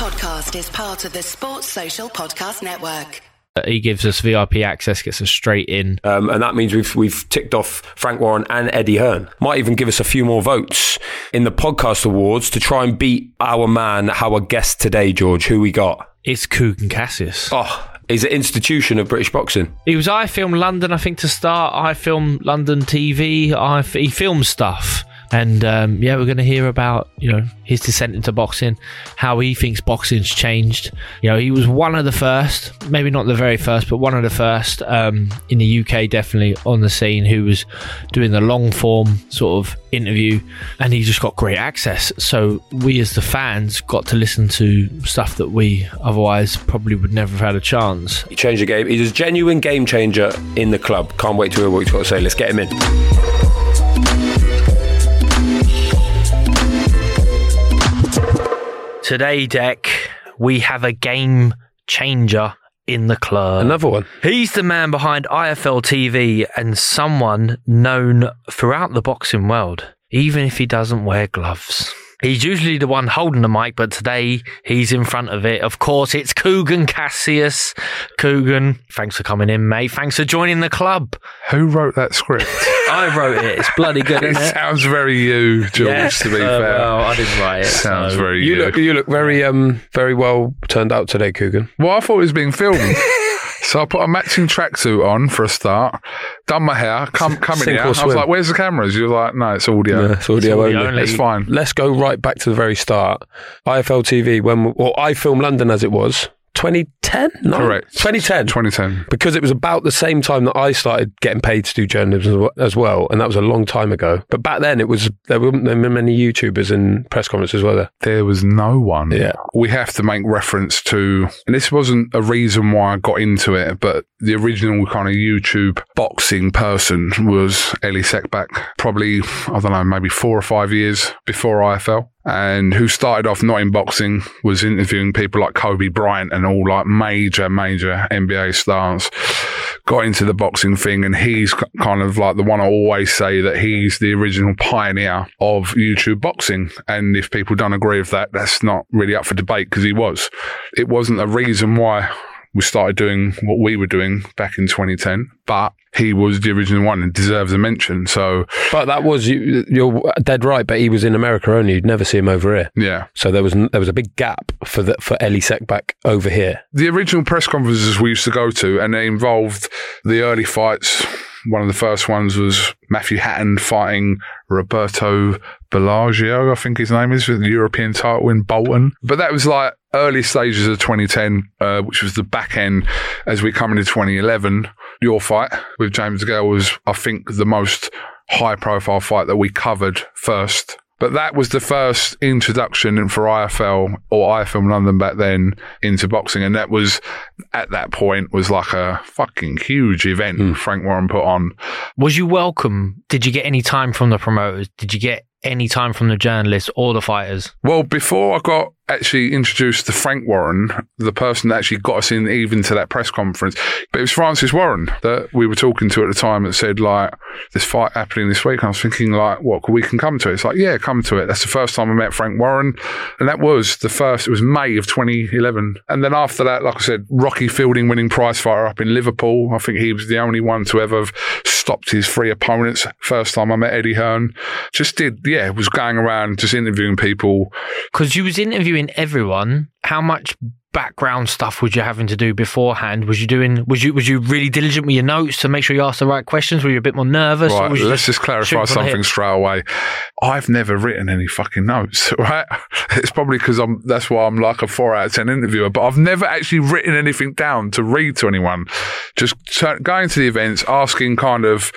podcast is part of the Sports Social Podcast Network. He gives us VIP access, gets us straight in. Um, and that means we've we've ticked off Frank Warren and Eddie Hearn. Might even give us a few more votes in the podcast awards to try and beat our man, our guest today, George. Who we got? It's Kugan Cassius. Oh, he's an institution of British boxing. He was I Film London, I think, to start. I Film London TV. I he filmed stuff. And um, yeah, we're going to hear about you know his descent into boxing, how he thinks boxing's changed. You know, he was one of the first, maybe not the very first, but one of the first um, in the UK, definitely on the scene, who was doing the long form sort of interview, and he just got great access. So we, as the fans, got to listen to stuff that we otherwise probably would never have had a chance. He changed the game. He's a genuine game changer in the club. Can't wait to hear what he's got to say. Let's get him in. Today, Deck, we have a game changer in the club. Another one. He's the man behind IFL TV and someone known throughout the boxing world, even if he doesn't wear gloves. He's usually the one holding the mic, but today he's in front of it. Of course, it's Kugan Cassius. Kugan, thanks for coming in, mate. Thanks for joining the club. Who wrote that script? I wrote it. It's bloody good, it isn't it? sounds very you, George. Yes, to be uh, fair, Well, I didn't write it. sounds so- very You you. look you look very um very well turned out today, Kugan. Well, I thought it was being filmed. So I put a matching tracksuit on for a start, done my hair, come come in Sink here. I was like, "Where's the cameras?" You're like, "No, it's audio." Yeah, it's audio audio only. only. It's fine. Let's go right back to the very start. IFL TV when or I Film London as it was 2010. No, Correct. 2010. 2010. because it was about the same time that I started getting paid to do journalism as well- and that was a long time ago. But back then, it was there weren't there many YouTubers in press conferences, were there? There was no one. Yeah. We have to make reference to, and this wasn't a reason why I got into it, but the original kind of YouTube boxing person was Elie Seckbach, probably, I don't know, maybe four or five years before IFL. And who started off not in boxing, was interviewing people like Kobe Bryant and all like major, major NBA stars. Got into the boxing thing, and he's kind of like the one I always say that he's the original pioneer of YouTube boxing. And if people don't agree with that, that's not really up for debate because he was. It wasn't a reason why we started doing what we were doing back in 2010, but he was the original one and deserves a mention. So, But that was you, you're dead right. But he was in America only; you'd never see him over here. yeah. So there was there was a big gap for the, for Elie Seckbach over here. the original press conferences we used to go to, and they involved the early fights. One of the first ones was Matthew Hatton fighting Roberto Bellagio, I think his name is, with the European title in Bolton. But that was like early stages of 2010, uh, which was the back end as we come into 2011. Your fight with James DeGale was, I think, the most high profile fight that we covered first. But that was the first introduction for IFL or IFL London back then into boxing. And that was, at that point, was like a fucking huge event hmm. Frank Warren put on. Was you welcome? Did you get any time from the promoters? Did you get any time from the journalists or the fighters? Well, before I got actually introduced to Frank Warren, the person that actually got us in even to that press conference, but it was Francis Warren that we were talking to at the time that said, like, this fight happening this week. And I was thinking, like, what, we can come to it? It's like, yeah, come to it. That's the first time I met Frank Warren. And that was the first, it was May of 2011. And then after that, like I said, Rocky Fielding winning prize fighter up in Liverpool. I think he was the only one to ever have stopped his three opponents. First time I met Eddie Hearn. Just did, yeah, was going around just interviewing people. Because you was interviewing everyone. How much background stuff was you having to do beforehand? Was you doing? Was you was you really diligent with your notes to make sure you asked the right questions? Were you a bit more nervous? Right, was you let's just clarify shooting from something straight away. I've never written any fucking notes, right? It's probably because I'm. That's why I'm like a four out of ten interviewer. But I've never actually written anything down to read to anyone. Just turn, going to the events, asking kind of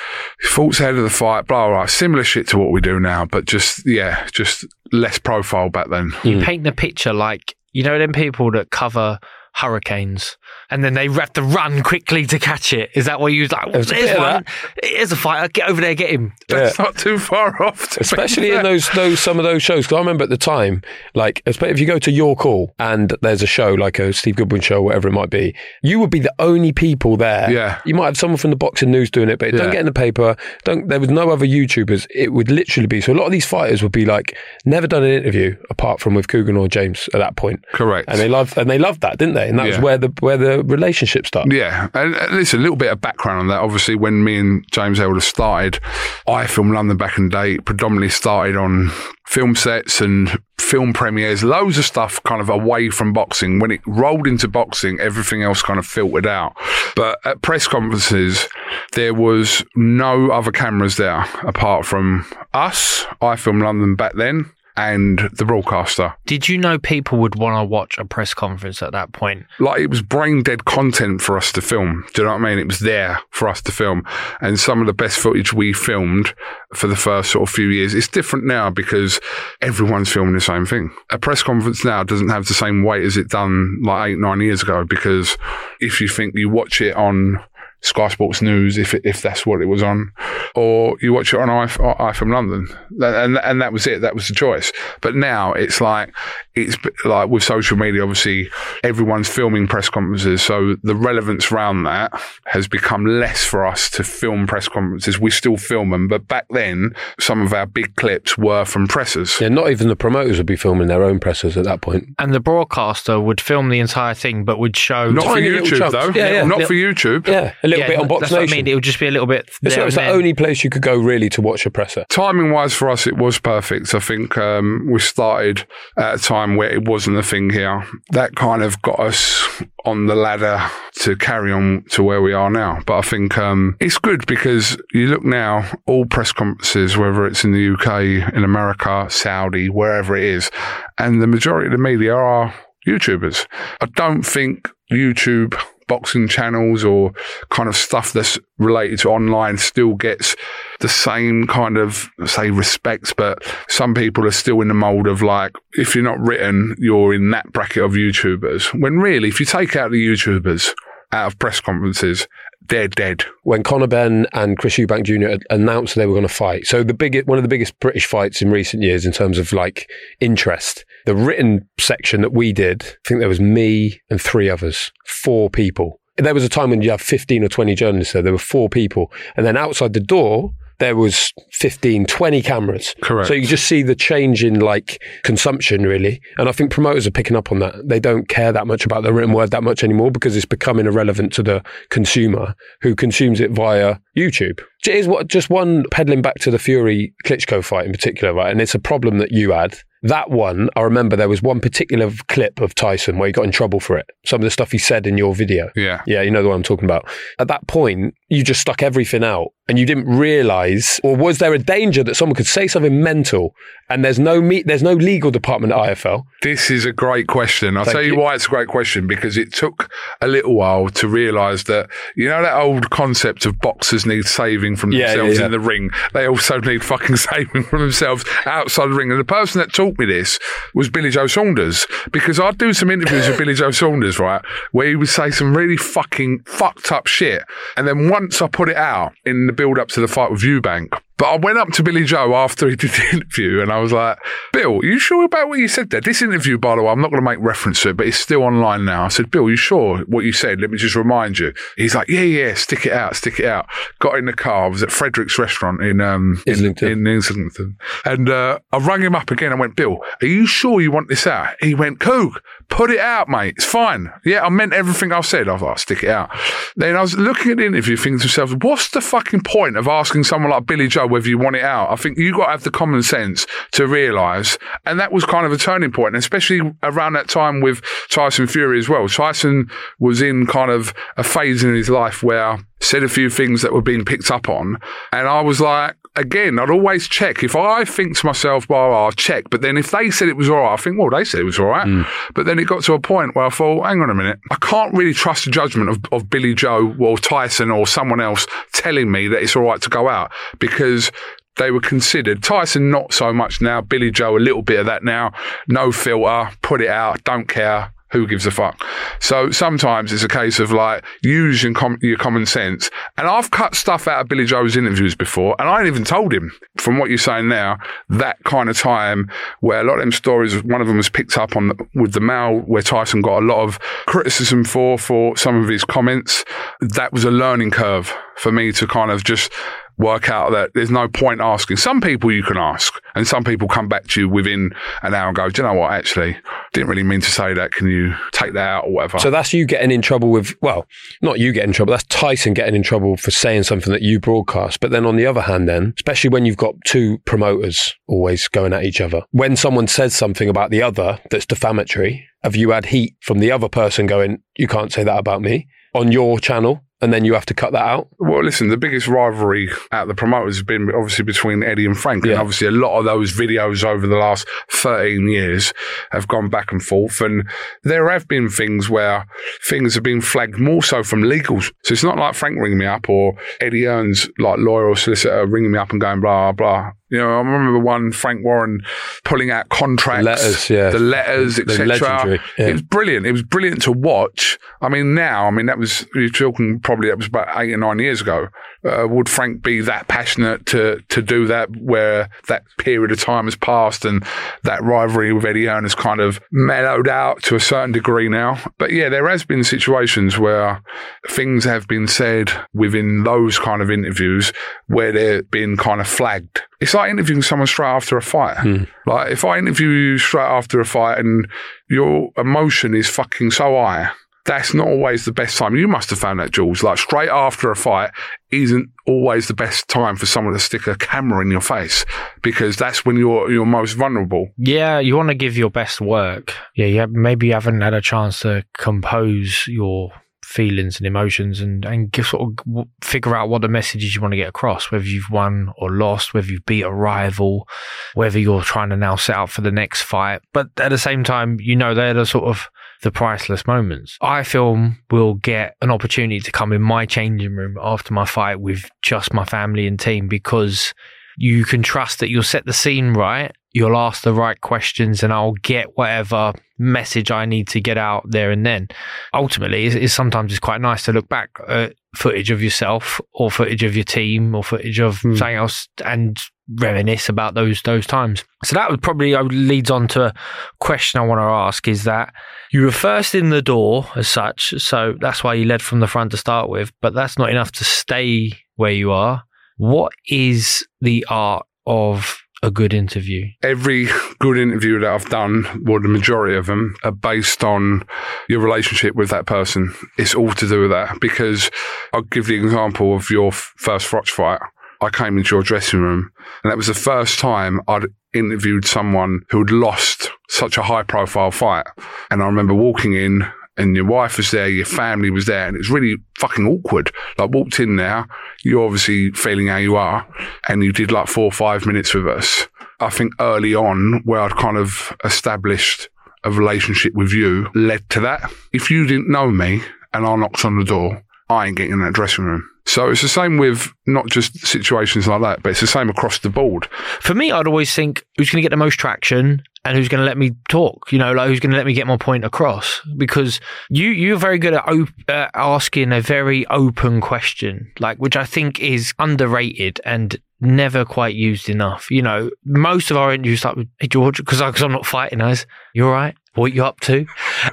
thoughts ahead of the fight, blah blah. blah. Similar shit to what we do now, but just yeah, just less profile back then. You hmm. paint the picture like you know them people that cover hurricanes, and then they have to run quickly to catch it. Is that what you was like? was a There's one. Here's a fighter. Get over there, get him. That's not too far off. to especially in those those some of those shows. Because I remember at the time, like espe- if you go to York Hall and there's a show like a Steve Goodwin show, whatever it might be, you would be the only people there. Yeah. you might have someone from the boxing news doing it, but don't get in the paper. Don't. There was no other YouTubers. It would literally be so. A lot of these fighters would be like never done an interview apart from with Kugan or James at that point. Correct. And they loved and they loved that, didn't they? And that was where the where the relationship started. Yeah, and, and listen, a little bit of background on that. Obviously, when me and James Helder started, I Film London back in the day. Predominantly started on film sets and film premieres, loads of stuff kind of away from boxing. When it rolled into boxing, everything else kind of filtered out. But at press conferences, there was no other cameras there apart from us. I Film London back then. And the broadcaster. Did you know people would want to watch a press conference at that point? like it was brain dead content for us to film. Do you know what I mean? It was there for us to film. And some of the best footage we filmed for the first sort of few years, it's different now because everyone's filming the same thing. A press conference now doesn't have the same weight as it done like eight, nine years ago because if you think you watch it on Sky Sports News, if if that's what it was on, or you watch it on I, I from London, and and that was it. That was the choice. But now it's like it's like with social media. Obviously, everyone's filming press conferences, so the relevance around that has become less for us to film press conferences. We still film them, but back then, some of our big clips were from pressers. Yeah, not even the promoters would be filming their own pressers at that point. And the broadcaster would film the entire thing, but would show. Not for YouTube though. Yeah, yeah. Not for YouTube. Yeah, a little Yeah, bit on Box that's what I mean. It would just be a little bit. It's, there it's the then. only place you could go really to watch a presser. Timing wise for us, it was perfect. I think um, we started at a time where it wasn't a thing here. That kind of got us on the ladder to carry on to where we are now. But I think um, it's good because you look now, all press conferences, whether it's in the UK, in America, Saudi, wherever it is, and the majority of the media are YouTubers. I don't think YouTube boxing channels or kind of stuff that's related to online still gets the same kind of say respect but some people are still in the mold of like if you're not written you're in that bracket of youtubers. When really if you take out the youtubers out of press conferences they're dead When Conor Benn and Chris Eubank Jr. announced they were going to fight, so the biggest, one of the biggest British fights in recent years in terms of like interest. The written section that we did, I think there was me and three others, four people. There was a time when you have 15 or 20 journalists there. There were four people. And then outside the door, there was 15, 20 cameras. Correct. So you just see the change in like consumption really. And I think promoters are picking up on that. They don't care that much about the written word that much anymore because it's becoming irrelevant to the consumer who consumes it via YouTube. Here's what, just one peddling back to the Fury Klitschko fight in particular, right? And it's a problem that you had. That one, I remember there was one particular clip of Tyson where he got in trouble for it. Some of the stuff he said in your video. yeah Yeah, you know the one I'm talking about. At that point, you just stuck everything out and you didn't realize, or was there a danger that someone could say something mental and there's no me- there's no legal department at IFL? This is a great question. I'll Thank tell you, you. why it's a great question because it took a little while to realise that you know that old concept of boxers need saving from Yeah, themselves yeah, yeah. in the ring. They also need fucking saving from themselves outside the ring. And the person that taught me this was Billy Joe Saunders because I'd do some interviews with Billy Joe Saunders, right, where he would say some really fucking fucked up shit, and then once I put it out in the build up to the fight with Eubank. But I went up to Billy Joe after he did the interview and I was like, Bill, are you sure about what you said there? This interview, by the way, I'm not going to make reference to it, but it's still online now. I said, Bill, you sure what you said? Let me just remind you. He's like, yeah, yeah, stick it out, stick it out. Got in the car. I was at Frederick's restaurant in, um, in, Islington. in Islington. And, uh, I rang him up again. I went, Bill, are you sure you want this out? He went, Coog, put it out, mate. It's fine. Yeah, I meant everything I've said. I like, stick it out. Then I was looking at the interview thinking to myself, what's the fucking point of asking someone like Billy Joe whether you want it out? I think you've got to have the common sense to realise. And that was kind of a turning point, and especially around that time with Tyson Fury as well. Tyson was in kind of a phase in his life where said a few things that were being picked up on. And I was like, again, I'd always check. If I think to myself, well, I'll check. But then if they said it was all right, I think, well, they said it was all right. Mm. But then it got to a point where I thought, hang on a minute. I can't really trust the judgment of, of Billy Joe or Tyson or someone else telling me that it's all right to go out because they were considered. Tyson, not so much now. Billy Joe, a little bit of that now. No filter, put it out, don't care. Who gives a fuck? So sometimes it's a case of like use your, com- your common sense. And I've cut stuff out of Billy Joe's interviews before, and I ain't even told him. From what you're saying now, that kind of time where a lot of them stories, one of them was picked up on the, with the Mail, where Tyson got a lot of criticism for for some of his comments. That was a learning curve for me to kind of just work out that there's no point asking. Some people you can ask, and some people come back to you within an hour and go, Do you know what? Actually, didn't really mean to say that. Can you take that out or whatever? So that's you getting in trouble with, well, not you getting in trouble. That's Tyson getting in trouble for saying something that you broadcast. But then on the other hand, then, especially when you've got two promoters always going at each other, when someone says something about the other that's defamatory, have you had heat from the other person going, you can't say that about me on your channel? And then you have to cut that out. Well, listen, the biggest rivalry at the promoters has been obviously between Eddie and Frank. And obviously, a lot of those videos over the last 13 years have gone back and forth. And there have been things where things have been flagged more so from legals. So it's not like Frank ringing me up or Eddie Hearn's, like lawyer or solicitor, ringing me up and going, blah, blah. You know, I remember one Frank Warren pulling out contracts, Letters, yeah. the letters, etc. yeah. It was brilliant. It was brilliant to watch. I mean, now, I mean, that was you're talking probably that was about eight or nine years ago. Uh, would Frank be that passionate to to do that? Where that period of time has passed and that rivalry with Eddie Hearn has kind of mellowed out to a certain degree now. But yeah, there has been situations where things have been said within those kind of interviews where they're been kind of flagged. It's like interviewing someone straight after a fight. Hmm. Like if I interview you straight after a fight and your emotion is fucking so high, that's not always the best time. You must have found that, Jules. Like straight after a fight isn't always the best time for someone to stick a camera in your face because that's when you're you're most vulnerable. Yeah, you want to give your best work. Yeah, yeah. Maybe you haven't had a chance to compose your feelings and emotions and and sort of figure out what the messages you want to get across. Whether you've won or lost, whether you've beat a rival, whether you're trying to now set up for the next fight. But at the same time, you know they're the sort of the priceless moments. I film will get an opportunity to come in my changing room after my fight with just my family and team because you can trust that you'll set the scene right, you'll ask the right questions, and I'll get whatever message I need to get out there and then. Ultimately, it's, it's sometimes it's quite nice to look back at footage of yourself or footage of your team or footage of something else and reminisce about those those times. So that would probably uh, leads on to a question I want to ask is that you were first in the door as such, so that's why you led from the front to start with, but that's not enough to stay where you are. What is the art of a good interview? Every good interview that I've done, or the majority of them, are based on your relationship with that person. It's all to do with that because I'll give the example of your first Froch fight. I came into your dressing room, and that was the first time I'd interviewed someone who had lost such a high profile fight. And I remember walking in, and your wife was there, your family was there, and it's really fucking awkward. Like, walked in there, you're obviously feeling how you are, and you did like four or five minutes with us. I think early on, where I'd kind of established a relationship with you, led to that. If you didn't know me and I knocked on the door, I ain't getting in that dressing room. So it's the same with not just situations like that, but it's the same across the board. For me, I'd always think who's going to get the most traction and who's going to let me talk. You know, like who's going to let me get my point across. Because you you're very good at op- uh, asking a very open question, like which I think is underrated and never quite used enough. You know, most of our interviews start with, "Hey George," because I'm not fighting us. You all right? What you up to?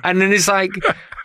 And then it's like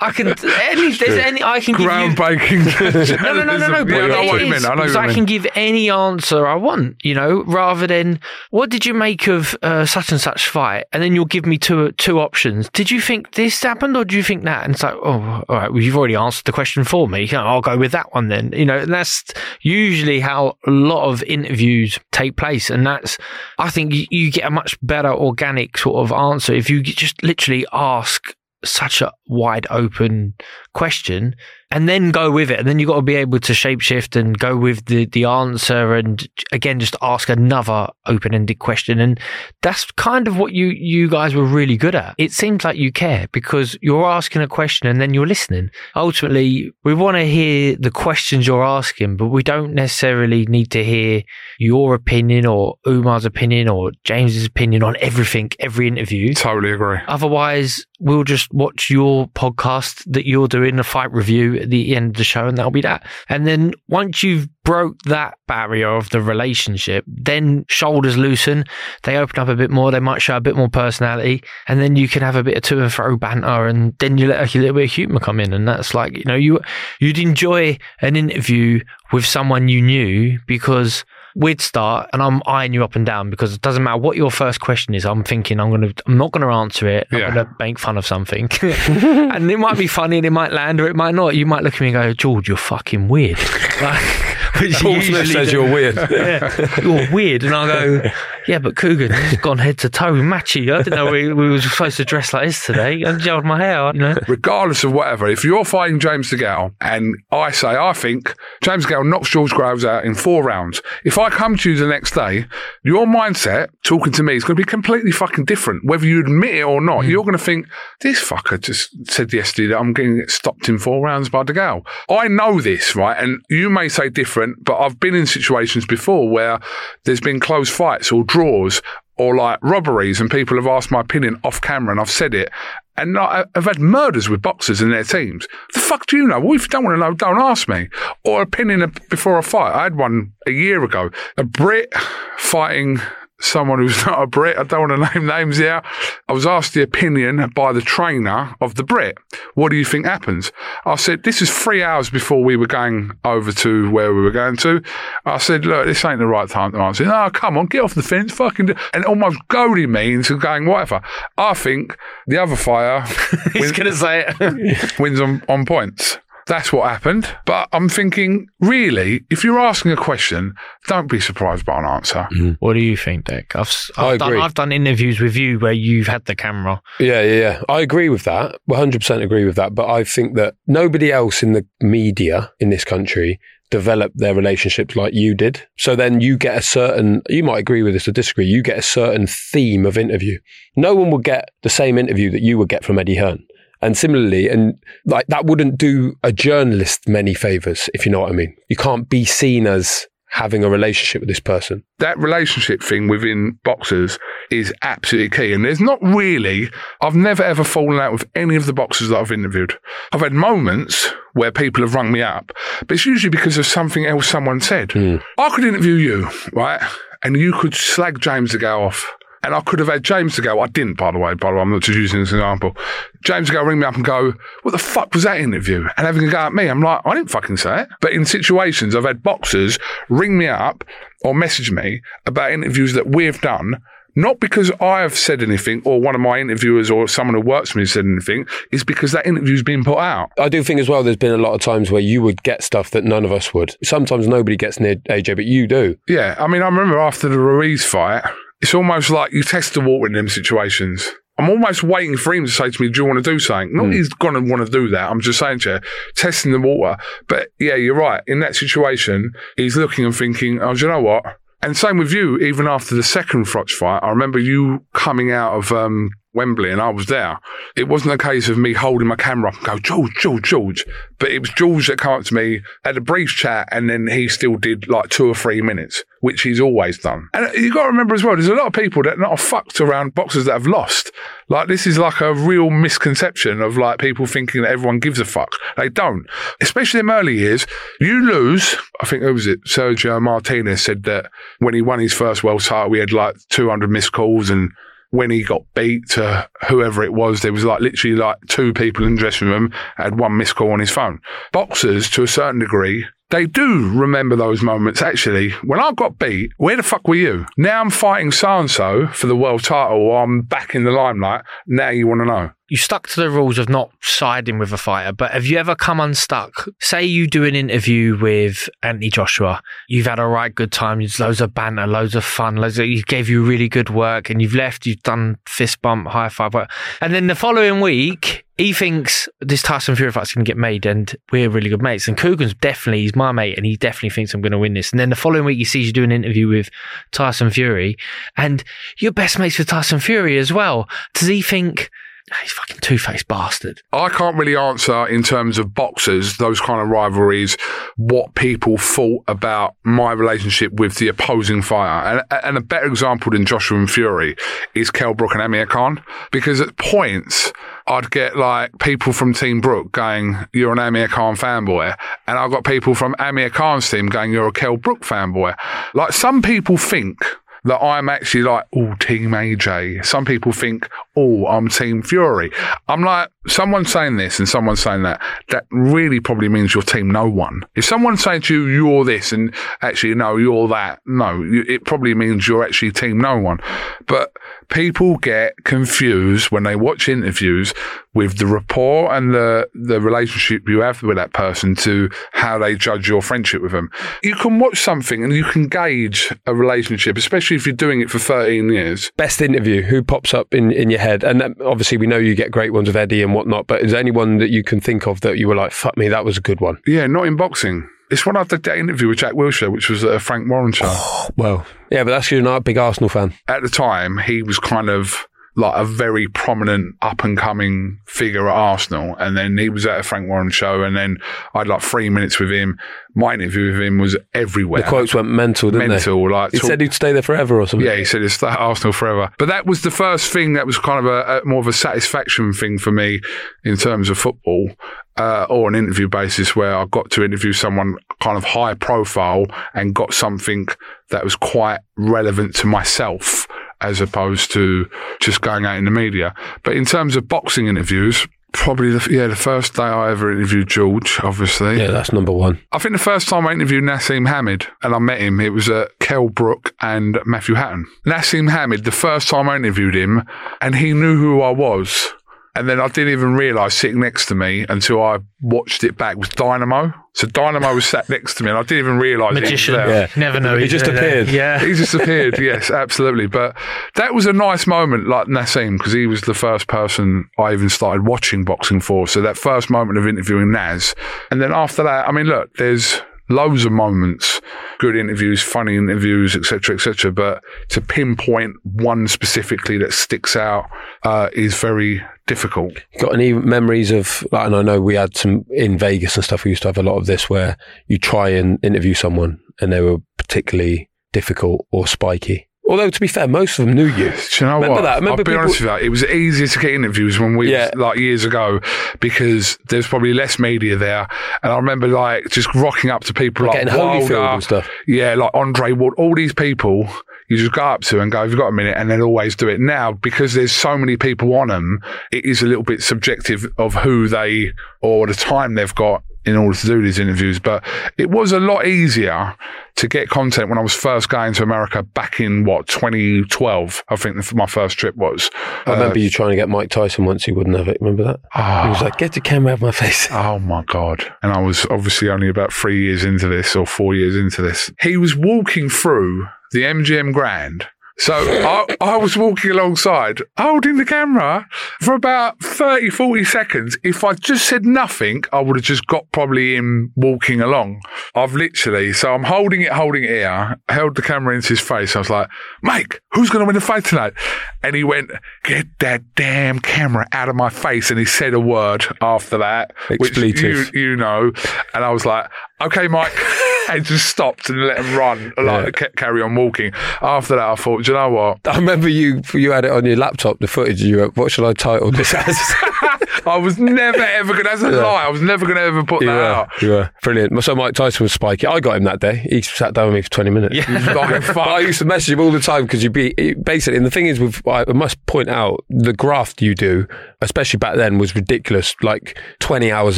I can any there's any I can give you Groundbreaking. no, no, no, no, no. But I know it what you is, mean. I know because what I you can give any answer I want, you know, rather than what did you make of uh, such and such fight, and then you'll give me two two options. Did you think this happened, or do you think that? And it's like, oh, all right, well, you've already answered the question for me. I'll go with that one then. You know, and that's usually how a lot of interviews take place, and that's I think you, you get a much better organic sort of answer if you just literally ask such a wide open question and then go with it. And then you've got to be able to shapeshift and go with the, the answer and again, just ask another open ended question. And that's kind of what you, you guys were really good at. It seems like you care because you're asking a question and then you're listening. Ultimately, we want to hear the questions you're asking, but we don't necessarily need to hear your opinion or Umar's opinion or James's opinion on everything, every interview. Totally agree. Otherwise, we'll just watch your podcast that you're doing, a fight review the end of the show, and that'll be that. And then once you've broke that barrier of the relationship, then shoulders loosen, they open up a bit more, they might show a bit more personality, and then you can have a bit of to and fro banter, and then you let a little bit of humour come in, and that's like you know you you'd enjoy an interview with someone you knew because we'd start and I'm eyeing you up and down because it doesn't matter what your first question is. I'm thinking I'm gonna I'm not gonna answer it. I'm Yeah. gonna make fun of something, and it might be funny and it might land or it might not. You might look at me and go, George, you're fucking weird. Like, which Paul Smith says do. you're weird. Yeah, you're weird, and I go, yeah, but Kugan has gone head to toe matchy. I didn't know we, we were supposed to dress like this today. I gelled my hair, you know. regardless of whatever, if you're fighting James DeGale and I say, I think James DeGale knocks George Groves out in four rounds, if I come to you the next day, your mindset talking to me is going to be completely fucking different. Whether you admit it or not, hmm. you're going to think, this fucker just said yesterday that I'm getting stopped in four rounds by DeGale. I know this, right? And you may say different, but I've been in situations before where there's been close fights or draws or like robberies and people have asked my opinion off camera and I've said it. And I've uh, had murders with boxers and their teams. The fuck do you know? Well, if you don't want to know, don't ask me. Or opinion before a fight. I had one a year ago. A Brit fighting someone who's not a Brit. I don't want to name names here. I was asked the opinion by the trainer of the Brit. What do you think happens? I said, this is three hours before we were going over to where we were going to. I said, look, this ain't the right time to answer. No, come on, get off the fence, fucking do-" And almost goading me into going, whatever. I think the other fire He's going to say it. wins on, on points. That's what happened. But I'm thinking, really, if you're asking a question, don't be surprised by an answer. Mm-hmm. what do you think, Dick? I've, s- I I've, done, agree. I've done interviews with you where you've had the camera. Yeah, yeah, yeah. I agree with that. 100% agree with that. But I think that nobody else in the media in this country develop their relationships like you did. So then you get a certain, you might agree with this or disagree, you get a certain theme of interview. No one will get the same interview that you would get from Eddie Hearn. And similarly, and like that wouldn't do a journalist many favors, if you know what I mean. You can't be seen as having a relationship with this person. that relationship thing within boxers is absolutely key. And there's not really, I've never ever fallen out with any of the boxers that I've interviewed. I've had moments where people have rung me up, but it's usually because of something else someone said. Hmm. I could interview you, right? And you could slag James DeGale off. And I could have had James DeGale. I didn't, by the way. By the way, I'm not just using this example. James DeGale ring me up and go, "What the fuck was that interview?" And having a go at me, I'm like, I didn't fucking say it. But in situations, I've had boxers ring me up or message me about interviews that we've done. Not because I have said anything or one of my interviewers or someone who works for me said anything, is because that interview's been put out. I do think as well there's been a lot of times where you would get stuff that none of us would. Sometimes nobody gets near AJ, but you do. Yeah, I mean, I remember after the Ruiz fight, it's almost like you test the water in them situations. I'm almost waiting for him to say to me, "Do you want to do something?" Not he's going to want to do that. I'm just saying to you, testing the water. But yeah, you're right. In that situation, he's looking and thinking, "Oh, do you know what?" And same with you. Even after the second Froch fight, I remember you coming out of um, Wembley, and I was there. It wasn't a case of me holding my camera up and go, George, George, George. But it was George that came up to me, had a brief chat, and then he still did like two or three minutes, which he's always done. And you got to remember as well, there's a lot of people that are not fucked around boxers that have lost. Like this is like a real misconception of like people thinking that everyone gives a fuck. They don't. Especially in early years. You lose, I think who was it? Sergio Martinez said that when he won his first world title, we had like 200 missed calls and when he got beat to whoever it was, there was like literally like two people in the dressing room had one missed call on his phone. Boxers, to a certain degree, they do remember those moments. Actually, when I got beat, where the fuck were you? Now I'm fighting so and so for the world title, I'm back in the limelight. Now you want to know. You stuck to the rules of not siding with a fighter, but have you ever come unstuck? Say you do an interview with Anthony Joshua. You've had a right good time. There's loads of banter, loads of fun. Loads of, he gave you really good work, and you've left. You've done fist bump, high five, and then the following week he thinks this Tyson Fury fight's going to get made, and we're really good mates. And Kugan's definitely he's my mate, and he definitely thinks I'm going to win this. And then the following week, he sees you do an interview with Tyson Fury, and you're best mates with Tyson Fury as well. Does he think? "Ah, He's a fucking two faced bastard. I can't really answer in terms of boxers, those kind of rivalries, what people thought about my relationship with the opposing fighter. And, and a better example than Joshua and Fury is Kell Brook and Amir Khan. Because at points, I'd get like people from Team Brook going, You're an Amir Khan fanboy. And I've got people from Amir Khan's team going, You're a Kell Brook fanboy. Like some people think that I'm actually like, oh, Team AJ. Some people think, oh, I'm Team Fury. I'm like, someone saying this and someone saying that, that really probably means you're Team No One. If someone's saying to you, you're this and actually, no, you're that, no, it probably means you're actually Team No One. But people get confused when they watch interviews with the rapport and the, the relationship you have with that person to how they judge your friendship with them. You can watch something and you can gauge a relationship, especially if you're doing it for 13 years. Best interview, who pops up in, in your head? And obviously, we know you get great ones with Eddie and whatnot, but is there anyone that you can think of that you were like, fuck me, that was a good one? Yeah, not in boxing. It's when I did that interview with Jack Wilshere, which was a Frank Warren show. Well, yeah, but that's you're not a big Arsenal fan. At the time, he was kind of like a very prominent up and coming figure at Arsenal. And then he was at a Frank Warren show. And then I had like three minutes with him. My interview with him was everywhere. The quotes went mental, didn't mental. Like. He talk- said he'd stay there forever or something. yeah, he said it's at Arsenal forever. But that was the first thing that was kind of a, a more of a satisfaction thing for me in terms of football, uh, or an interview basis where I got to interview someone kind of high profile and got something that was quite relevant to myself as opposed to just going out in the media. But in terms of boxing interviews, probably the, yeah, the first day I ever interviewed George, obviously. Yeah, that's number one. I think the first time I interviewed Naseem Hamed and I met him, it was at Kell Brook and Matthew Hatton. Naseem Hamed, the first time I interviewed him, and he knew who I was. And then I didn't even realise sitting next to me until I watched it back was Dynamo. So Dynamo was sat next to me and I didn't even realise it Magician. there. Yeah. Never know. He he's just there. appeared. Yeah. He just appeared, yes, absolutely. But that was a nice moment, like Nassim, because he was the first person I even started watching boxing for. So that first moment of interviewing Naz. And then after that, I mean, look, there's loads of moments, good interviews, funny interviews, etc., etc. But to pinpoint one specifically that sticks out uh, is very difficult. Got any memories of, like, and I know we had some in Vegas and stuff, we used to have a lot of this where you try and interview someone and they were particularly difficult or spiky. Although, to be fair, most of them knew you. Do you know Remember what? that? Remember I'll be people- honest with you. It was easier to get interviews when we, Yeah. like years ago, because there's probably less media there. And I remember like just rocking up to people like Getting Holyfield and stuff. Yeah, like Andre Ward, all these people you just go up to and go, have you got a minute? And they'll always do it. Now, because there's so many people on them, it is a little bit subjective of who they or the time they've got in order to do these interviews. But it was a lot easier to get content when I was first going to America back in what, 2012, I think my first trip was. I remember uh, you trying to get Mike Tyson once, he wouldn't have it. Remember that? He was ah. like, get the camera out of my face. Oh my God. And I was obviously only about three years into this or four years into this. He was walking through the MGM Grand. So I, I was walking alongside, holding the camera for about 30, 40 seconds. If I just said nothing, I would have just got probably him walking along. I've literally, so I'm holding it, holding it here, held the camera into his face. I was like, Mike, who's going to win the fight tonight? And he went, get that damn camera out of my face. And he said a word after that, which you, you know. And I was like, okay, Mike. and just stopped and let him run, like, ca- carry on walking. After that, I thought, do you know what? I remember you you had it on your laptop, the footage. You were, what should I title this as? I was never ever going to, that's a lie, I was never going to ever put you, that were, out. you were brilliant. So Mike Tyson was spiky. I got him that day. He sat down with me for 20 minutes. He was like, I used to message him all the time because you'd be basically, and the thing is, with I must point out the graft you do, especially back then, was ridiculous. Like twenty hours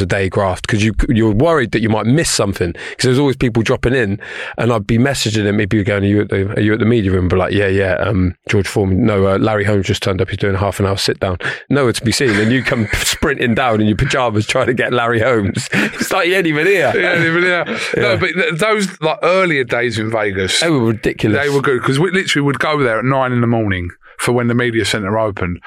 a day graft because you you're worried that you might miss something because there's always people dropping in, and I'd be messaging them. He'd going, "Are you at the Are you at the media room?" But like, yeah, yeah. Um, George Foreman, no, uh, Larry Holmes just turned up. He's doing a half an hour sit down. Nowhere to be seen, and you come sprinting down in your pajamas trying to get Larry Holmes. It's like you ain't even here. Yeah, even yeah. No, but th- those like earlier days in Vegas, They were ridiculous. They were good because we literally would go there at nine in the morning for when the media centre opened,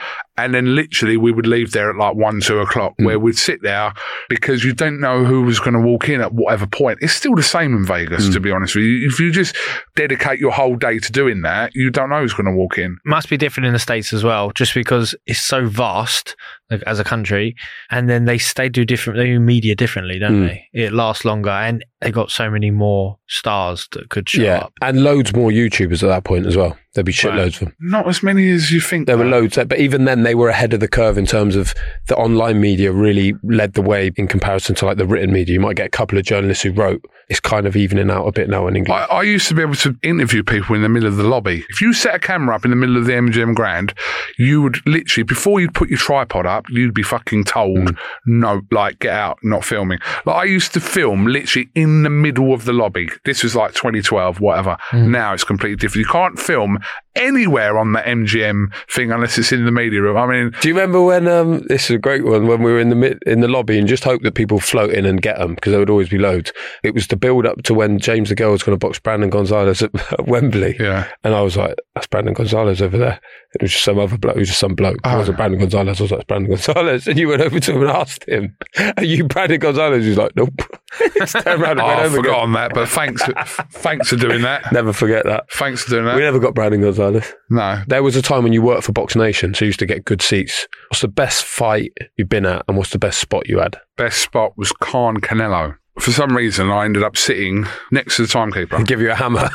And then literally we would leave there at like one, two o'clock, Mm. where we'd sit there because you don't know who was going to walk in at whatever point. It's still the same in Vegas, Mm. to be honest with you. If you just dedicate your whole day to doing that, you don't know who's going to walk in. must be different in the states as well, just because it's so vast like, as a country, and then they they do different, they do media differently, don't Mm. they? It lasts longer, and they got so many more stars that could show yeah, up. and loads more YouTubers at that point as well. There'd be shitloads Right. of them. Not as many as you think. There were loads, but even then, they were ahead of the curve in terms of the online media really led the way in comparison to like the written media. You might get a couple of journalists who wrote. It's kind of evening out a bit now in England. I, I used to be able to interview people in the middle of the lobby. If you set a camera up in the middle of the MGM Grand, you would literally, before you'd put your tripod up, you'd be fucking told, mm. no, like, get out, not filming. Like, I used to film literally in the middle of the lobby. This was like 2012, whatever. Mm. Now it's completely different. You can't film anywhere on the MGM thing unless it's in the media room. I mean, Do you remember when um, this is a great one when we were in the mid, in the lobby and just hope that people float in and get them because there would always be loads. It was the build up to when James DeGale was going to box Brandon Gonzales at, at Wembley, yeah. and I was like, "That's Brandon Gonzales over there." It was just some other bloke. It was just some bloke. It Oh. wasn't Brandon Gonzales. I was like, Brandon Gonzales," and you went over to him and asked him, "Are you Brandon Gonzales?" He's like, "Nope." Turned around and Oh, went I over forgot again. on that, but thanks, thanks for doing that. Never forget that. Thanks for doing that. We never got Brandon Gonzales. no, There was a time when you worked for Box Nation, so you used to get good seats. What's the best fight you've been at, and what's the best spot you had? best spot was Khan Canelo. For some reason, I ended up sitting next to the timekeeper. Give you a hammer.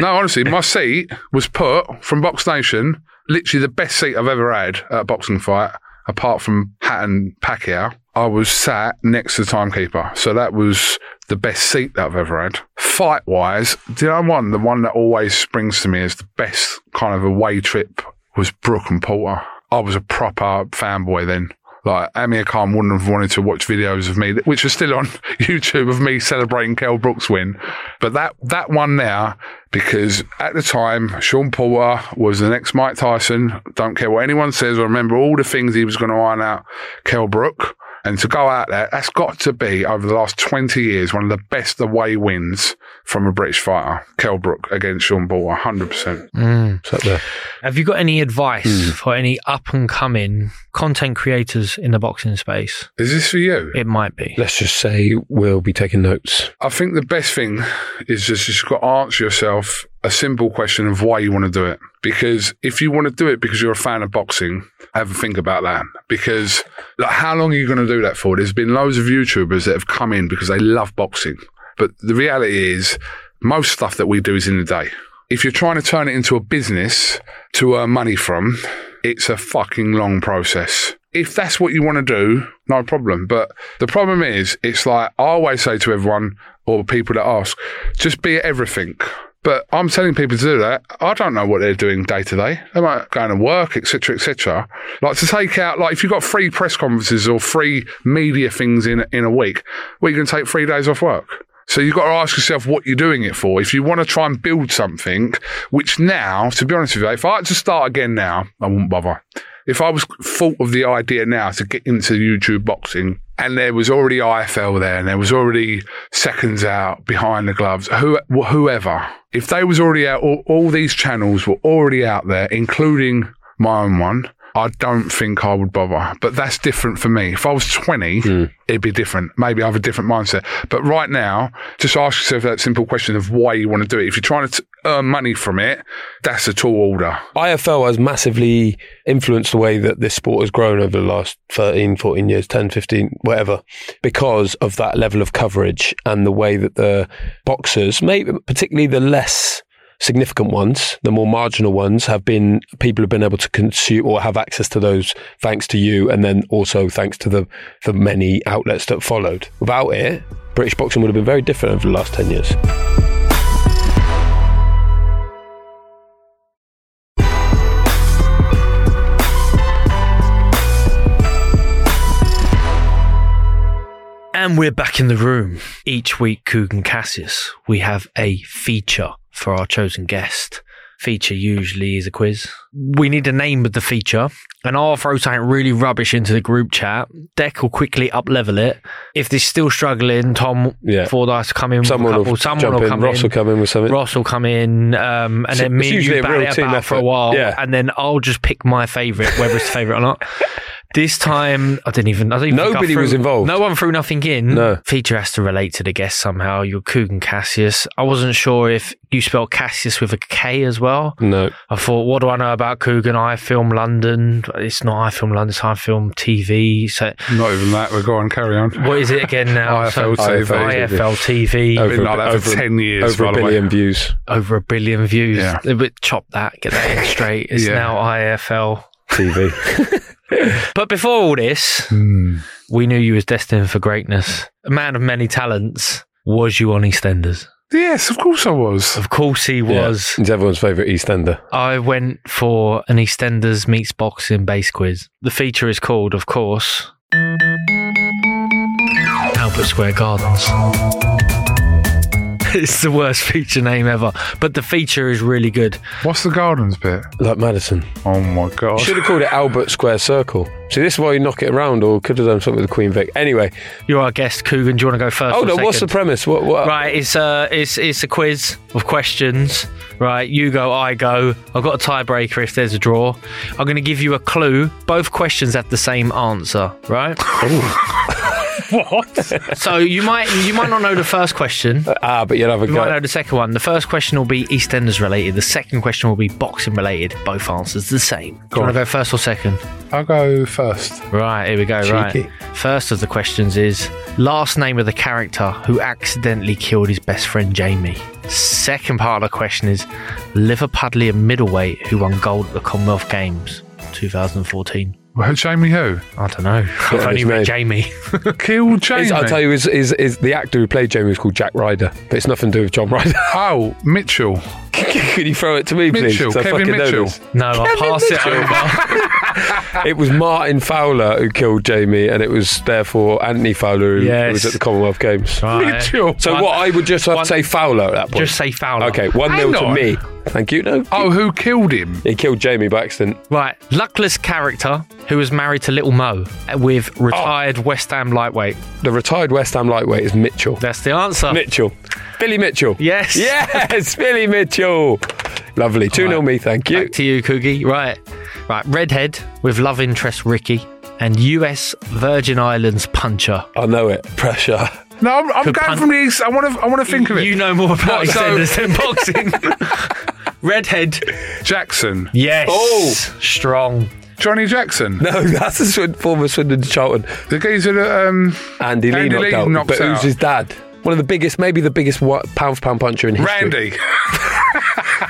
No, honestly, my seat was put from Box Nation, literally the best seat I've ever had at a boxing fight, apart from Hatton Pacquiao. I was sat next to the timekeeper. So that was the best seat that I've ever had. Fight wise, the other one, the one that always springs to me as the best kind of away trip was Brook and Porter. I was a proper fanboy then. Like Amir Khan wouldn't have wanted to watch videos of me, which are still on YouTube of me celebrating Kell Brooks' win. But that that one there, because at the time Shawn Porter was the next Mike Tyson. Don't care what anyone says. I remember all the things he was going to iron out. Kell Brook. And to go out there, that's got to be over the last 20 years, one of the best away wins from a British fighter. Kell Brook against Shawn Porter, 100%. Mm. There. Have you got any advice Hmm. for any up and coming content creators in the boxing space? Is this for you? It might be. Let's just say we'll be taking notes. I think the best thing is just you've got to answer yourself a simple question of why you want to do it. Because if you want to do it because you're a fan of boxing, have a think about that. Because like, how long are you going to do that for? There's been loads of YouTubers that have come in because they love boxing. But the reality is, most stuff that we do is in the day. If you're trying to turn it into a business to earn money from, it's a fucking long process. If that's what you want to do, no problem. But the problem is, it's like I always say to everyone or people that ask, just be everything. But I'm telling people to do that. I don't know what they're doing day to day. They might go to work, etc., etc. Like to take out, like if you've got free press conferences or free media things in in a week, well, you can take three days off work. So you've got to ask yourself what you're doing it for. If you want to try and build something, which now, to be honest with you, if I had to start again now, I wouldn't bother. If I was thought of the idea now to get into YouTube boxing and there was already IFL there and there was already seconds out behind the gloves, who, whoever, if they was already out, all, all these channels were already out there, including my own one, I don't think I would bother. But that's different for me. If I was 20, hmm. it'd be different. Maybe I have a different mindset. But right now, just ask yourself that simple question of why you want to do it. If you're trying to t- earn money from it, that's a tall order. IFL has massively influenced the way that this sport has grown over the last 13, 14 years, 10, 15, whatever, because of that level of coverage and the way that the boxers, maybe particularly the less significant ones, the more marginal ones, have been people have been able to consume or have access to those thanks to you, and then also thanks to the the many outlets that followed. Without it, British boxing would have been very different over the last ten years. And we're back in the room. Each week, Kugan Cassius, we have a feature for our chosen guest. Feature usually is a quiz. We need a name of the feature, and I'll throw something really rubbish into the group chat. Deck will quickly up level it. If they're still struggling, Tom Yeah. Fordyce come in. with a Someone couple, will someone jump will in. come Ross in. will come in with something. Ross will come in, um, and So then me and you a bat real it about for a while, Yeah. and then I'll just pick my favourite, whether it's favourite or not. This time, I didn't even. I didn't even think I Nobody threw- was involved. No one threw nothing in. No. Feature has to relate to the guest somehow. You're Kugan Cassius. I wasn't sure if you spelled Cassius with a K as well. No. I thought, what do I know about Kugan? I film London. It's not I film London. It's I film TV. So Not even that. We'll go on, carry on. what is it again now? IFL So- TV. IFL TV. Over, Been like that for over- 10 years, Over by a the way. billion views. over a billion views. Yeah. But chop that, get that in straight. It's Yeah. now IFL. TV. But before all this, Hmm. we knew you was destined for greatness. A man of many talents. Was you on EastEnders? Yes, of course I was. Of course he was. Yeah. He's everyone's favourite EastEnder. I went for an EastEnders meets boxing base quiz. The feature is called, of course, Albert Square Gardens. it's the worst feature name ever, but the feature is really good. What's the gardens bit? Like Madison. Oh my god. You should have called it Albert Square Circle. See, this is why you knock it around, or could have done something with the Queen Vic. Anyway, You're our guest, Kugan. Do you want to go first? hold or on. What's the premise? What? what Right, it's a it's it's a quiz of questions. Right, you go, I go. I've got a tiebreaker if there's a draw. I'm going to give you a clue. Both questions have the same answer. Right. what? So you might you might not know the first question. Ah, but you'll have a You might know the second one. The first question will be EastEnders related. The second question will be boxing related. Both answers the same. Do you want to go first or second? I'll go first. Right, here we go. Cheeky. Right. First of the questions is last name of the character who accidentally killed his best friend Jamie. Second part of the question is Liverpudlian middleweight who won gold at the Commonwealth Games 2014. Well, Jamie who? I don't know. I've Yeah, only his read name. Jamie. Killed Jamie. Is, I'll tell you, is, is is the actor who played Jamie was called Jack Ryder, but it's nothing to do with John Ryder. Oh, Mitchell. Can you throw it to me, please? Mitchell, 'Cause I Kevin fucking know Mitchell. this. no, I'll pass it over. It was Martin Fowler who killed Jamie, and it was therefore Anthony Fowler who Yes. was at the Commonwealth Games. Right. Mitchell. So One- what? I would just have one- to say Fowler at that point. Just say Fowler. okay, one Hang nil to on. me. Thank you. No. Oh, who killed him? He killed Jamie by accident. Right. Luckless character who was married to Little Mo with oh. retired West Ham lightweight. The retired West Ham lightweight is Mitchell. That's the answer. Mitchell. Billy Mitchell. Yes. Yes, Billy Mitchell. Lovely. 2 0 Right. me, thank you. Back to you, Coogie. Right. Right. Redhead with love interest Ricky and US Virgin Islands puncher. I know it. Pressure. No, I'm, I'm going punt- from the east. I want to. I want to think of it. You know more about What, so- than boxing. Redhead. Jackson. Yes. Oh. Strong. Johnny Jackson. No, that's a swin- former Swindon Charlton. The geezer that. Um, Andy Lee Andy knocked Lee out. knocked but out. who's his dad? One of the biggest, maybe the biggest wa- pound for pound puncher in history. Randy.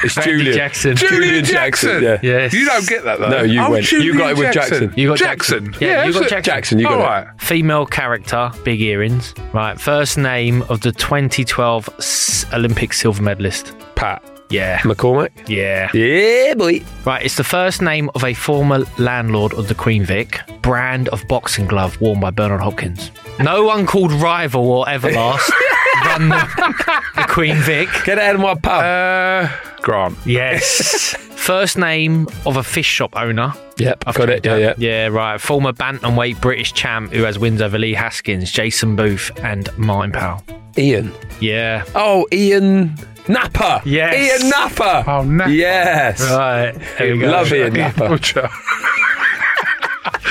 It's Randy Julian. Jackson. Julian Jackson. Yeah. Yes. You don't get that though. No, you oh, went- you Julian got it with Jackson. You got Jackson. Jackson. Yeah, you got. Jackson. Jackson, you got All it. right. Female character, big earrings. Right. First name of the 2012 Olympic silver medalist. Pat Yeah. McCormack? Yeah. Yeah, boy. Right, it's the first name of a former landlord of the Queen Vic, brand of boxing glove worn by Bernard Hopkins. No one called Rival or Everlast run the, the Queen Vic. Get out of my pub. Uh, Grant. Yes. First name of a fish shop owner. yep, I've got it. Yeah, yeah. Yeah, right. Former bantamweight British champ who has wins over Lee Haskins, Jason Booth, and Martin Powell. Ian. Yeah. Oh, Ian Napper. Yes. Ian Napper. Oh, Napper. Yes. Right. There we go. Love Ian Napper.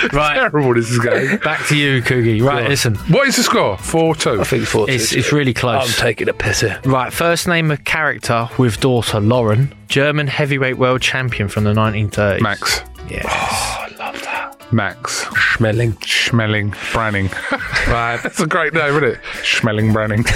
Butcher. Right. Terrible this is going. Back to you, Coogie. Right, listen. What is the score? Four two. I think four It's, two. it's really close. I'm close. taking a piss here. Right, first name of character with daughter Lauren, German heavyweight world champion from the 1930s. Max. Yeah. Oh, Max. Schmeling. Schmeling Branning. right. That's a great name, isn't it? Schmeling Branning.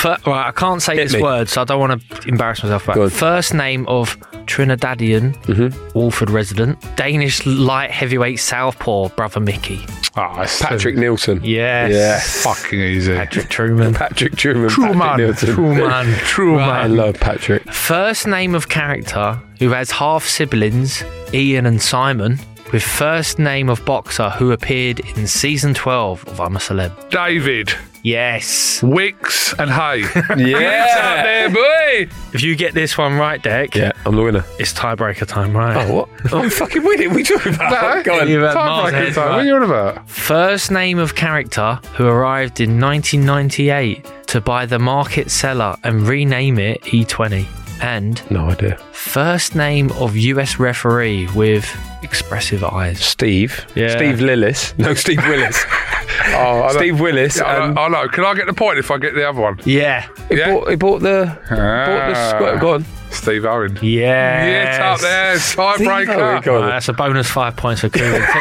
Fir- right, I can't say Hit this me. word, so I don't want to embarrass myself. Go Right. on. First name of Trinidadian mm-hmm. Walford resident, Danish light heavyweight southpaw brother Mickey. Ah, oh, it's Patrick so Nielsen. Yes. Yes. fucking easy. Patrick Truman. Patrick Truman. True Patrick man. Nielsen. True man. True I man. love Patrick. First name of character who has half siblings, Ian and Simon, with first name of boxer who appeared in season 12 of I'm a Celeb. David. Yes. Wicks and Hay. Yeah. There, boy. If you get this one right, Deck, Yeah, I'm the winner. it's tiebreaker time, right? Oh, what? I'm fucking winning. What are you talking about? No, Go on. You had Time Mars breaking head, time. What are right. you on about? First name of character who arrived in 1998 to buy the market seller and rename it E20. And No idea. first name of US referee with expressive eyes. Steve. Yeah. Steve Lillis. No, Steve Willis. Oh, I know- Steve Willis. Yeah, I and know, I know. Can I get the point if I get the other one? Yeah. he, Yeah. bought, he bought the bought the Ah. square. Go on. Steve Owen. Yeah. Yeah, it's up there. Owen, Tiebreaker. go that's a bonus five points for Kugan.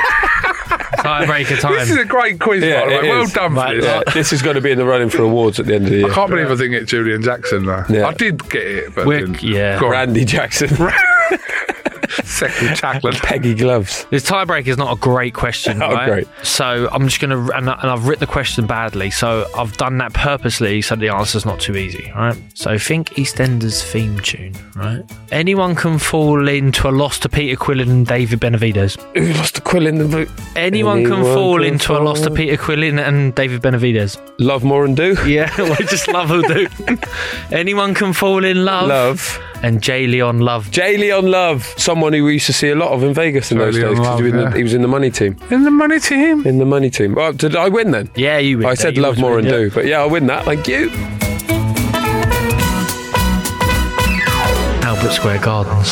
Tiebreaker time. This is a great quiz, Yeah, by the it way. Well is. done for this. Yeah, this is going to be in the running for awards at the end of the year. I can't believe I didn't get Julian Jackson though. Yeah. I did get it, but We're- didn't. yeah. Go. Randy Jackson. Second chocolate. Peggy Gloves. This tiebreak is not a great question, Oh, right? great. So I'm just gonna and, I- and I've written the question badly, so I've done that purposely so the answer's not too easy, right? So think EastEnders theme tune, right? Anyone can fall into a loss to Peter Quillin and David Benavidez. Who lost the quill in the boot? Anyone, can fall can into a loss to. Peter Quillin and David Benavidez. Love more and do. Yeah, we just love who do. Anyone can fall in love. Love. And J'Leon Love. J'Leon Love. Someone who we used to see a lot of in Vegas in J. those Leon days because Love, he, was in the- yeah. he was in the money team. In the money team. In the money team. Well, did I win then? Yeah, you. win I said You love was more and winning. do, but yeah, I win that. Thank you. Albert Square Gardens.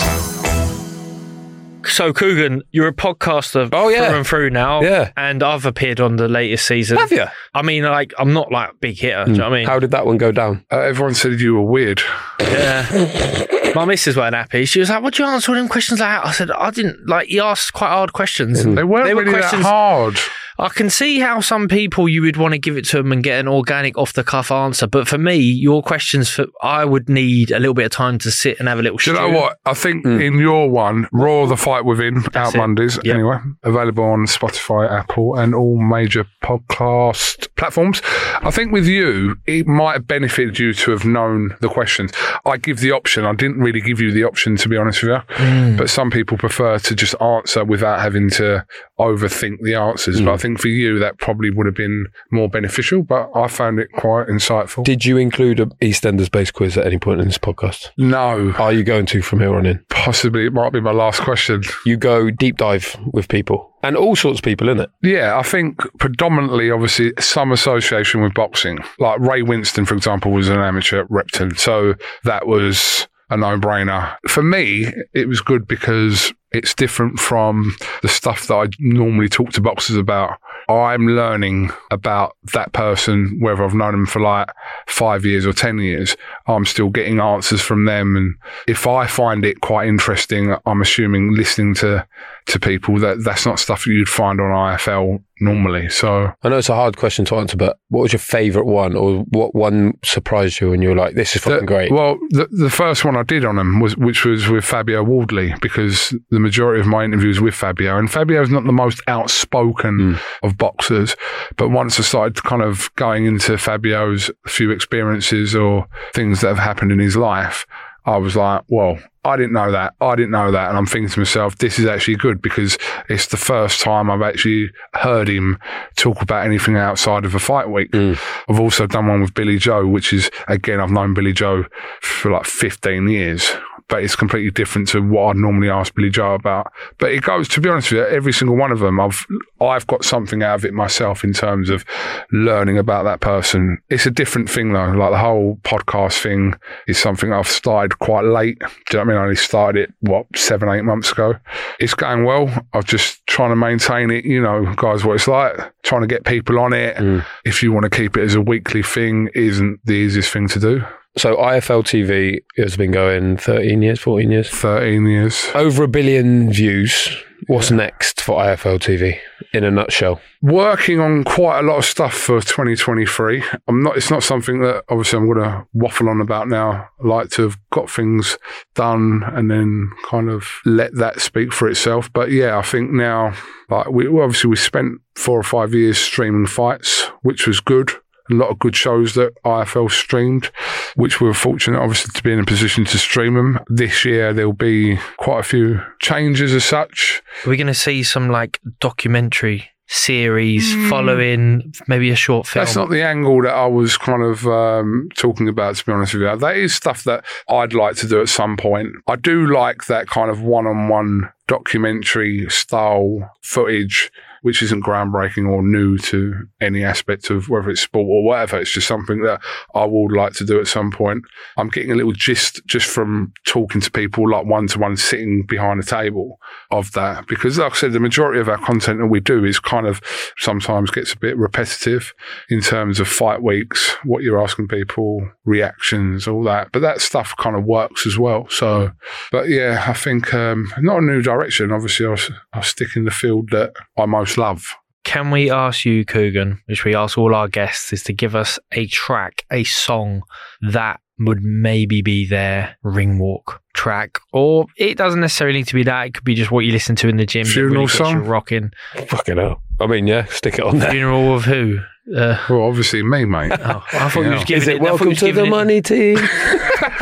So, Kugan, you're a podcaster Oh, yeah. through and through now. Yeah. And I've appeared on the latest season. Have you? I mean, like, I'm not like a big hitter. Do you know what I mean? How did that one go down? Uh, everyone said you were weird. Yeah. My missus weren't happy. She was like, "What do you answer all them questions like that?" I said, "I didn't like." He asked quite hard questions. They weren't They were really questions- that hard. I can see how some people you would want to give it to them and get an organic, off the cuff answer. But for me, your questions, for I would need a little bit of time to sit and have a little. Do you know what? I think hmm. in your one, Raw the Fight Within, out it. Mondays, Yep. anyway, available on Spotify, Apple, and all major podcast platforms. I think with you, it might have benefited you to have known the questions. I give the option. I didn't really give you the option, to be honest with you. Hmm. But some people prefer to just answer without having to overthink the answers. But I think for you, that probably would have been more beneficial. But I found it quite insightful. Did you include a EastEnders based quiz at any point in this podcast? no, Are you going to from here on in? possibly it might be my last question. You go deep dive with people and all sorts of people in it. Yeah, I think predominantly, obviously, some association with boxing. Like Ray Winstone, for example, was an amateur at Repton. So that was a no brainer. For me, it was good because it's different from the stuff that I normally talk to boxers about. I'm learning about that person, whether I've known them for like five years or 10 years. I'm still getting answers from them. And if I find it quite interesting, I'm assuming listening to, to people that that's not stuff that you'd find on IFL normally. So I know it's a hard question to answer, but what was your favourite one or what one surprised you and you were like, this is fucking The- great? Well, the, the first one I did on him was, which was with Fabio Wardley, because the majority of my interviews with Fabio, and Fabio's not the most outspoken hmm. of boxers, but once I started kind of going into Fabio's few experiences or things that have happened in his life, I was like, well, I didn't know that. I didn't know that. And I'm thinking to myself, this is actually good because it's the first time I've actually heard him talk about anything outside of a fight week. Mm. I've also done one with Billy Joe, which is, again, I've known Billy Joe for like 15 years. But it's completely different to what I'd normally ask Billy Joe about. But it goes, to be honest with you, every single one of them, I've I've got something out of it myself in terms of learning about that person. It's a different thing though. Like the whole podcast thing is something I've started quite late. Do you know what I mean? I only started it, what, seven, eight months ago. It's going well. I'm just trying to maintain it. You know, guys, what it's like. Trying to get people on it. Mm. If you want to keep it as a weekly thing, isn't the easiest thing to do. So IFL TV has been going 13 years, 14 years. 13 years. Over a billion views. What's next for IFL TV in a nutshell? working on quite a lot of stuff for 2023. I'm not. It's not something that obviously I'm going to waffle on about now. I like to have got things done and then kind of let that speak for itself. But yeah, I think now, like we obviously we spent four or five years streaming fights, which was good. A lot of good shows that IFL streamed, which we were fortunate, obviously, to be in a position to stream them. This year, there'll be quite a few changes as such. Are we going to see some like documentary series following maybe a short film. That's not the angle that I was kind of um, talking about, to be honest with you. That is stuff that I'd like to do at some point. I do like that kind of one on one documentary style footage, which isn't groundbreaking or new to any aspect of whether it's sport or whatever. It's just something that I would like to do at some point. I'm getting a little gist just from talking to people like one to one sitting behind a table of that because like I said, the majority of our content that we do is kind of sometimes gets a bit repetitive in terms of fight weeks, what you're asking people, reactions, all that. But that stuff kind of works as well. So, but yeah, I think um, not a new direction. Obviously, I'll, I'll stick in the field that I most love. Can we ask you, Kugan, which we ask all our guests, is to give us a track, a song that would maybe be their ring walk track, or it doesn't necessarily need to be that. It could be just what you listen to in the gym. that Funeral really song? rocking. Fucking hell. I mean, yeah, stick it on there. Funeral of who? Uh, Well, obviously me, mate. oh, I thought you Yeah. was giving Is it. it I thought you welcome to giving the it- money team?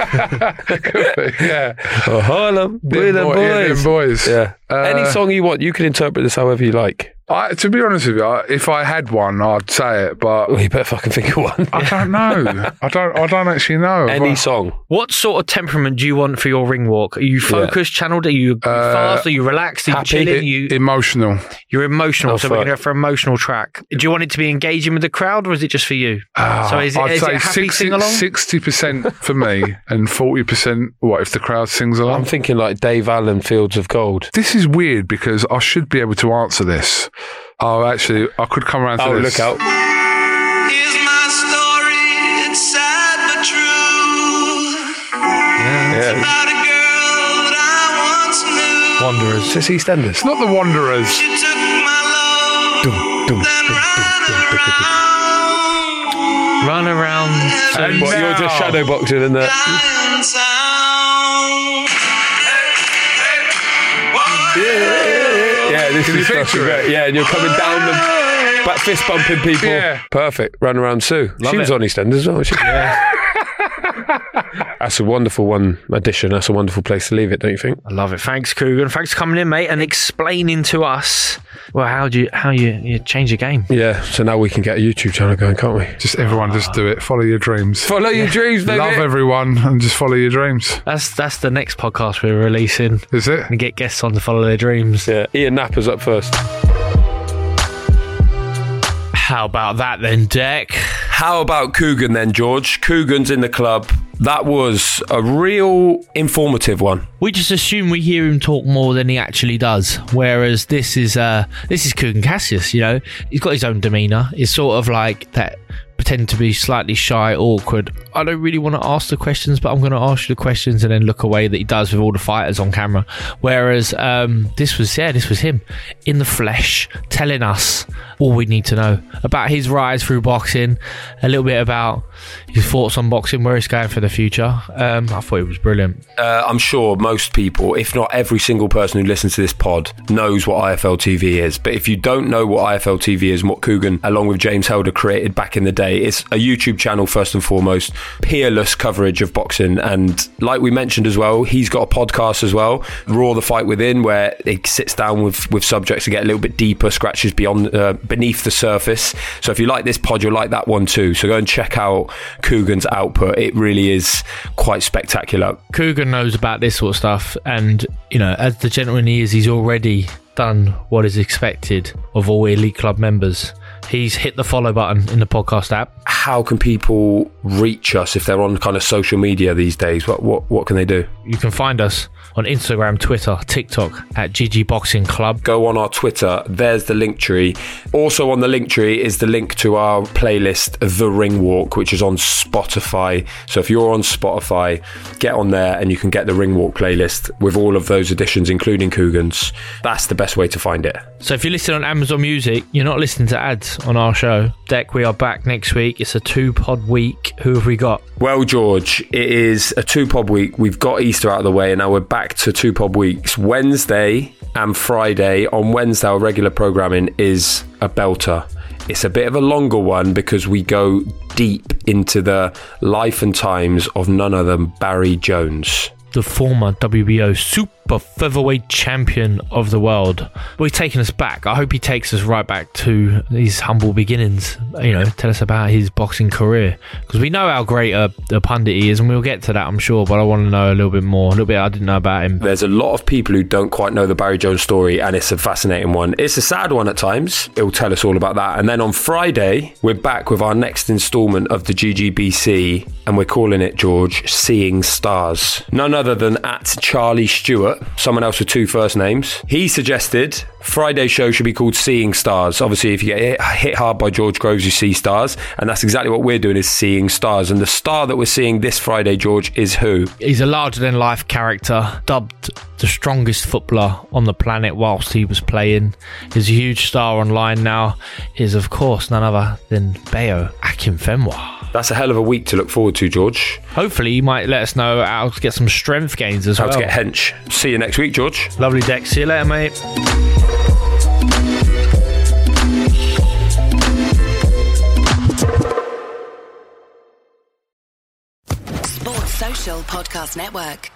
yeah. oh, Harlem, we're the Them boy- yeah, them boys. boys. Yeah. Uh, Any song you want, you can interpret this however you like. I, to be honest with you, I- if I had one, I'd say it, but Well, you better fucking think of one. I don't know. I don't. I don't actually know. Any Well, song. What sort of temperament do you want for your ring walk? Are you focused, channeled? Are you Uh, fast? Are you relaxed? Are you happy. chilling? Are e- you, emotional. you're emotional. Oh, so we're fuck. going to go for emotional track. Do you want it to be engaging with the crowd, or is it just for you? So is it- I'd is it say a happy sing-along? sixty percent for me and forty percent. What if the crowd sings along? I'm thinking like Dave Allen, Fields of Gold. this is weird because I should be able to answer this. Oh, actually, I could come around to Oh, this. look out. Here's my story, it's sad but. Yeah. About a girl that I once knew. Wanderers. Is this EastEnders? It's not the Wanderers. She took my love, dum, then dum, ran around. Run around. And What, you're just now- shadowboxing in there? Lion sound. Hey, hey, whoa. Yeah, this Can is you fucking picture great. Yeah, and you're coming down the back fist bumping people. Yeah. Perfect. Run around Sue. she was it. on EastEnders as well. wasn't She? Yeah. That's a wonderful one addition. That's a wonderful place to leave it, don't you think? I love it. Thanks, Kugan. Thanks for coming in, mate, and explaining to us well how do you how you, you change the game. Yeah. So now we can get a YouTube channel going, can't we? Just everyone, just do it. Follow your dreams. Follow your dreams, baby. Love everyone and just follow your dreams. That's that's the next podcast we're releasing. Is it? And get guests on to follow their dreams. Yeah. Ian Napper's up first. How about that then, Deck? How about Kugan then, George? Kugan's in the club. That was a real informative one. We just assume we hear him talk more than he actually does. Whereas this is uh this is Kugan Cassius, you know. He's got his own demeanour. It's sort of like that pretend to be slightly shy, awkward. I don't really want to ask the questions, but I'm going to ask you the questions and then look away that he does with all the fighters on camera. Whereas um, this was, yeah, this was him in the flesh telling us all we need to know about his rise through boxing, a little bit about his thoughts on boxing, where he's going for the future. Um, I thought it was brilliant. Uh, I'm sure most people, if not every single person who listens to this pod, knows what IFL TV is. But if you don't know what IFL TV is and what Kugan, along with James Helder, created back in the day, it's a YouTube channel first and foremost, peerless coverage of boxing. And like we mentioned as well, he's got a podcast as well, Raw the Fight Within, where he sits down with, with subjects to get a little bit deeper, scratches beyond uh, beneath the surface. So if you like this pod, you'll like that one too. So go and check out Kugan's output. It really is quite spectacular. Kugan knows about this sort of stuff, and you know, as the gentleman he is, he's already done what is expected of all elite club members. He's hit the follow button in the podcast app. how can people reach us if they're on kind of social media these days? What what what can they do? You can find us on Instagram, Twitter, TikTok at GG Boxing Club. Go on our Twitter. There's the link tree. Also on the link tree is the link to our playlist, The Ring Walk, which is on Spotify. So if you're on Spotify, get on there and you can get the Ring Walk playlist with all of those additions, including Kugan's. That's the best way to find it. So if you listen on Amazon Music, you're not listening to ads on our show. Deck, we are back next week. It's a two pod week. Who have we got? Well, George, it is a two pod week. We've got Easter out of the way, and now we're back to two pod weeks. Wednesday and Friday. On Wednesday, our regular programming is a belter. It's a bit of a longer one because we go deep into the life and times of none other than Barry Jones. The former WBO but featherweight champion of the world. Well, he's taking us back. I hope he takes us right back to his humble beginnings. You know, tell us about his boxing career because we know how great a, a pundit he is, and we'll get to that, I'm sure. But I want to know a little bit more, a little bit I didn't know about him. There's a lot of people who don't quite know the Barry Jones story, and it's a fascinating one. It's a sad one at times. It'll tell us all about that. And then on Friday, we're back with our next instalment of the GGBC, and we're calling it, George, Seeing Stars. None other than at Charlie Stewart, someone else with two first names. He suggested Friday show should be called Seeing Stars. Obviously, if you get hit, hard by George Groves, you see stars, and that's exactly what we're doing is seeing stars. And the star that we're seeing this Friday, George, is who? He's a larger than life character, dubbed the strongest footballer on the planet whilst he was playing. He's a huge star online now. Is of course none other than Bayo Akinfenwa. That's a hell of a week to look forward to, George. Hopefully, you might let us know how to get some strength gains as How well. to get hench. See you next week, George. Lovely deck. See you later, mate. Sports Social Podcast Network.